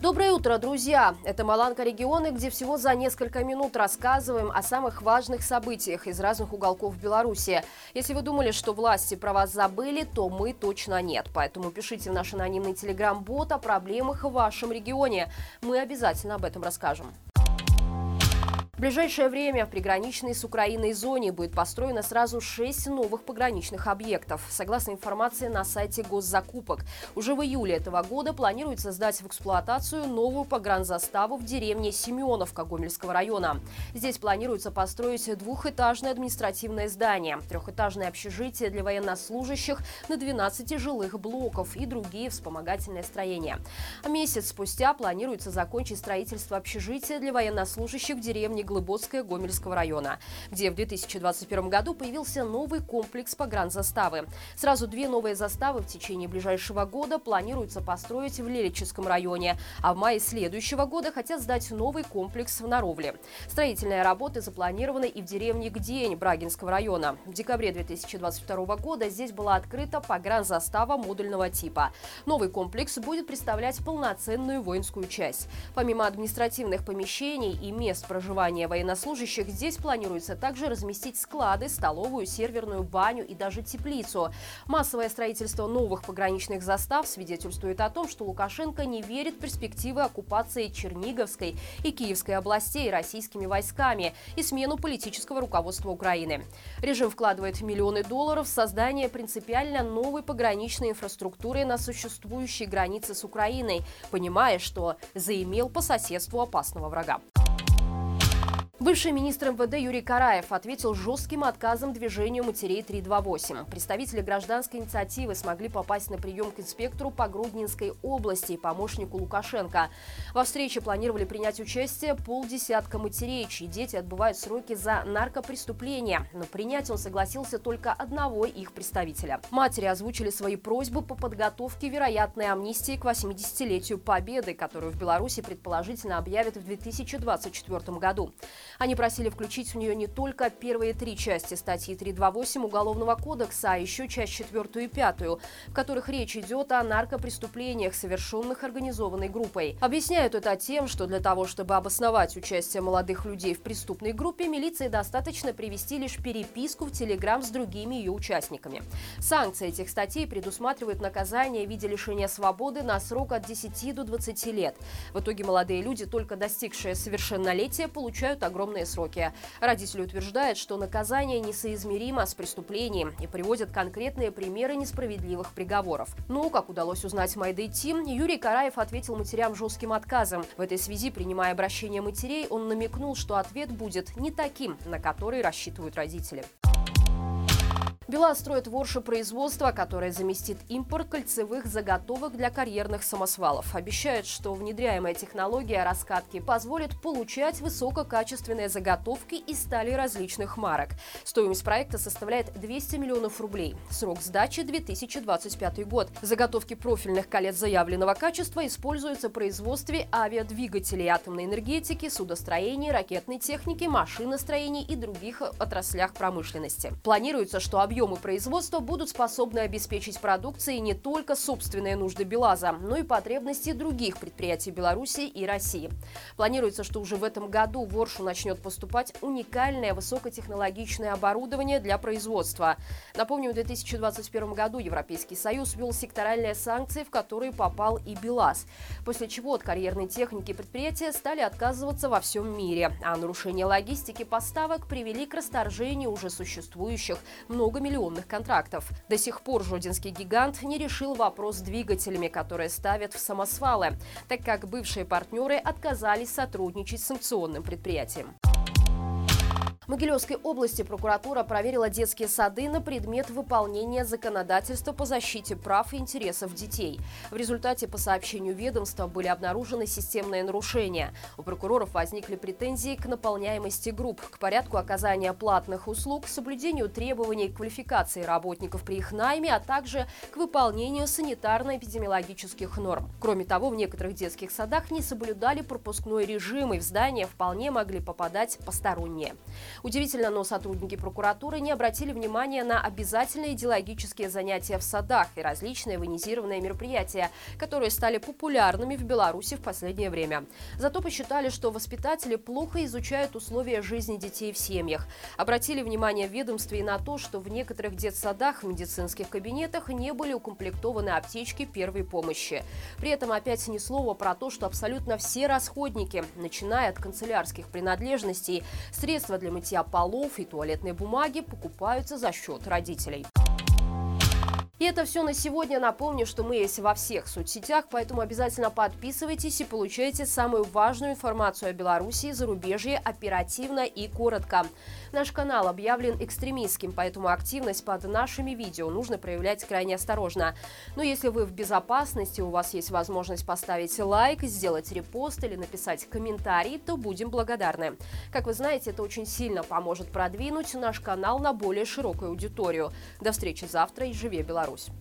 Доброе утро, друзья! Это «Маланка регионы», где всего за несколько минут рассказываем о самых важных событиях из разных уголков Беларуси. Если вы думали, что власти про вас забыли, то мы точно нет. Поэтому пишите в наш анонимный телеграм-бот о проблемах в вашем регионе. Мы обязательно об этом расскажем. В ближайшее время в приграничной с Украиной зоне будет построено сразу шесть новых пограничных объектов. Согласно информации на сайте госзакупок, уже в июле этого года планируется сдать в эксплуатацию новую погранзаставу в деревне Семеновка Гомельского района. Здесь планируется построить двухэтажное административное здание, трехэтажное общежитие для военнослужащих на 12 жилых блоков и другие вспомогательные строения. Месяц спустя планируется закончить строительство общежития для военнослужащих в деревне Глыбоцкая Гомельского района, где в 2021 году появился новый комплекс погранзаставы. Сразу две новые заставы в течение ближайшего года планируется построить в Лелеческом районе, а в мае следующего года хотят сдать новый комплекс в Наровле. Строительные работы запланированы и в деревне Гдень Брагинского района. В декабре 2022 года здесь была открыта погранзастава модульного типа. Новый комплекс будет представлять полноценную воинскую часть. Помимо административных помещений и мест проживания проживания военнослужащих здесь планируется также разместить склады, столовую, серверную баню и даже теплицу. Массовое строительство новых пограничных застав свидетельствует о том, что Лукашенко не верит в перспективы оккупации Черниговской и Киевской областей российскими войсками и смену политического руководства Украины. Режим вкладывает миллионы долларов в создание принципиально новой пограничной инфраструктуры на существующей границе с Украиной, понимая, что заимел по соседству опасного врага. Бывший министр МВД Юрий Караев ответил жестким отказом движению матерей 328. Представители гражданской инициативы смогли попасть на прием к инспектору по Груднинской области и помощнику Лукашенко. Во встрече планировали принять участие полдесятка матерей, чьи дети отбывают сроки за наркопреступления. Но принять он согласился только одного их представителя. Матери озвучили свои просьбы по подготовке вероятной амнистии к 80-летию Победы, которую в Беларуси предположительно объявят в 2024 году. Они просили включить в нее не только первые три части статьи 328 Уголовного кодекса, а еще часть четвертую и пятую, в которых речь идет о наркопреступлениях, совершенных организованной группой. Объясняют это тем, что для того, чтобы обосновать участие молодых людей в преступной группе, милиции достаточно привести лишь переписку в Телеграм с другими ее участниками. Санкции этих статей предусматривают наказание в виде лишения свободы на срок от 10 до 20 лет. В итоге молодые люди, только достигшие совершеннолетия, получают огромное огромные сроки. Родители утверждают, что наказание несоизмеримо с преступлением и приводят конкретные примеры несправедливых приговоров. Но, как удалось узнать Майдей Тим, Юрий Караев ответил матерям жестким отказом. В этой связи, принимая обращение матерей, он намекнул, что ответ будет не таким, на который рассчитывают родители. БелАЗ строит воршопроизводство, которое заместит импорт кольцевых заготовок для карьерных самосвалов. Обещают, что внедряемая технология раскатки позволит получать высококачественные заготовки из стали различных марок. Стоимость проекта составляет 200 миллионов рублей. Срок сдачи 2025 год. Заготовки профильных колец заявленного качества используются в производстве авиадвигателей, атомной энергетики, судостроения, ракетной техники, машиностроения и других отраслях промышленности. Планируется, что объем объемы производства будут способны обеспечить продукцией не только собственные нужды БелАЗа, но и потребности других предприятий Беларуси и России. Планируется, что уже в этом году в Оршу начнет поступать уникальное высокотехнологичное оборудование для производства. Напомню, в 2021 году Европейский Союз ввел секторальные санкции, в которые попал и БелАЗ, после чего от карьерной техники предприятия стали отказываться во всем мире, а нарушение логистики поставок привели к расторжению уже существующих миллионных контрактов. До сих пор жодинский гигант не решил вопрос с двигателями, которые ставят в самосвалы, так как бывшие партнеры отказались сотрудничать с санкционным предприятием. В Могилевской области прокуратура проверила детские сады на предмет выполнения законодательства по защите прав и интересов детей. В результате, по сообщению ведомства, были обнаружены системные нарушения. У прокуроров возникли претензии к наполняемости групп, к порядку оказания платных услуг, соблюдению требований к квалификации работников при их найме, а также к выполнению санитарно-эпидемиологических норм. Кроме того, в некоторых детских садах не соблюдали пропускной режим, и в здание вполне могли попадать посторонние. Удивительно, но сотрудники прокуратуры не обратили внимания на обязательные идеологические занятия в садах и различные военизированные мероприятия, которые стали популярными в Беларуси в последнее время. Зато посчитали, что воспитатели плохо изучают условия жизни детей в семьях. Обратили внимание в ведомстве и на то, что в некоторых детсадах в медицинских кабинетах не были укомплектованы аптечки первой помощи. При этом опять ни слова про то, что абсолютно все расходники, начиная от канцелярских принадлежностей, средства для мытья полов и туалетной бумаги покупаются за счет родителей. И это все на сегодня. Напомню, что мы есть во всех соцсетях, поэтому обязательно подписывайтесь и получайте самую важную информацию о Беларуси и зарубежье оперативно и коротко. Наш канал объявлен экстремистским, поэтому активность под нашими видео нужно проявлять крайне осторожно. Но если вы в безопасности, у вас есть возможность поставить лайк, сделать репост или написать комментарий, то будем благодарны. Как вы знаете, это очень сильно поможет продвинуть наш канал на более широкую аудиторию. До встречи завтра и живи Беларусь!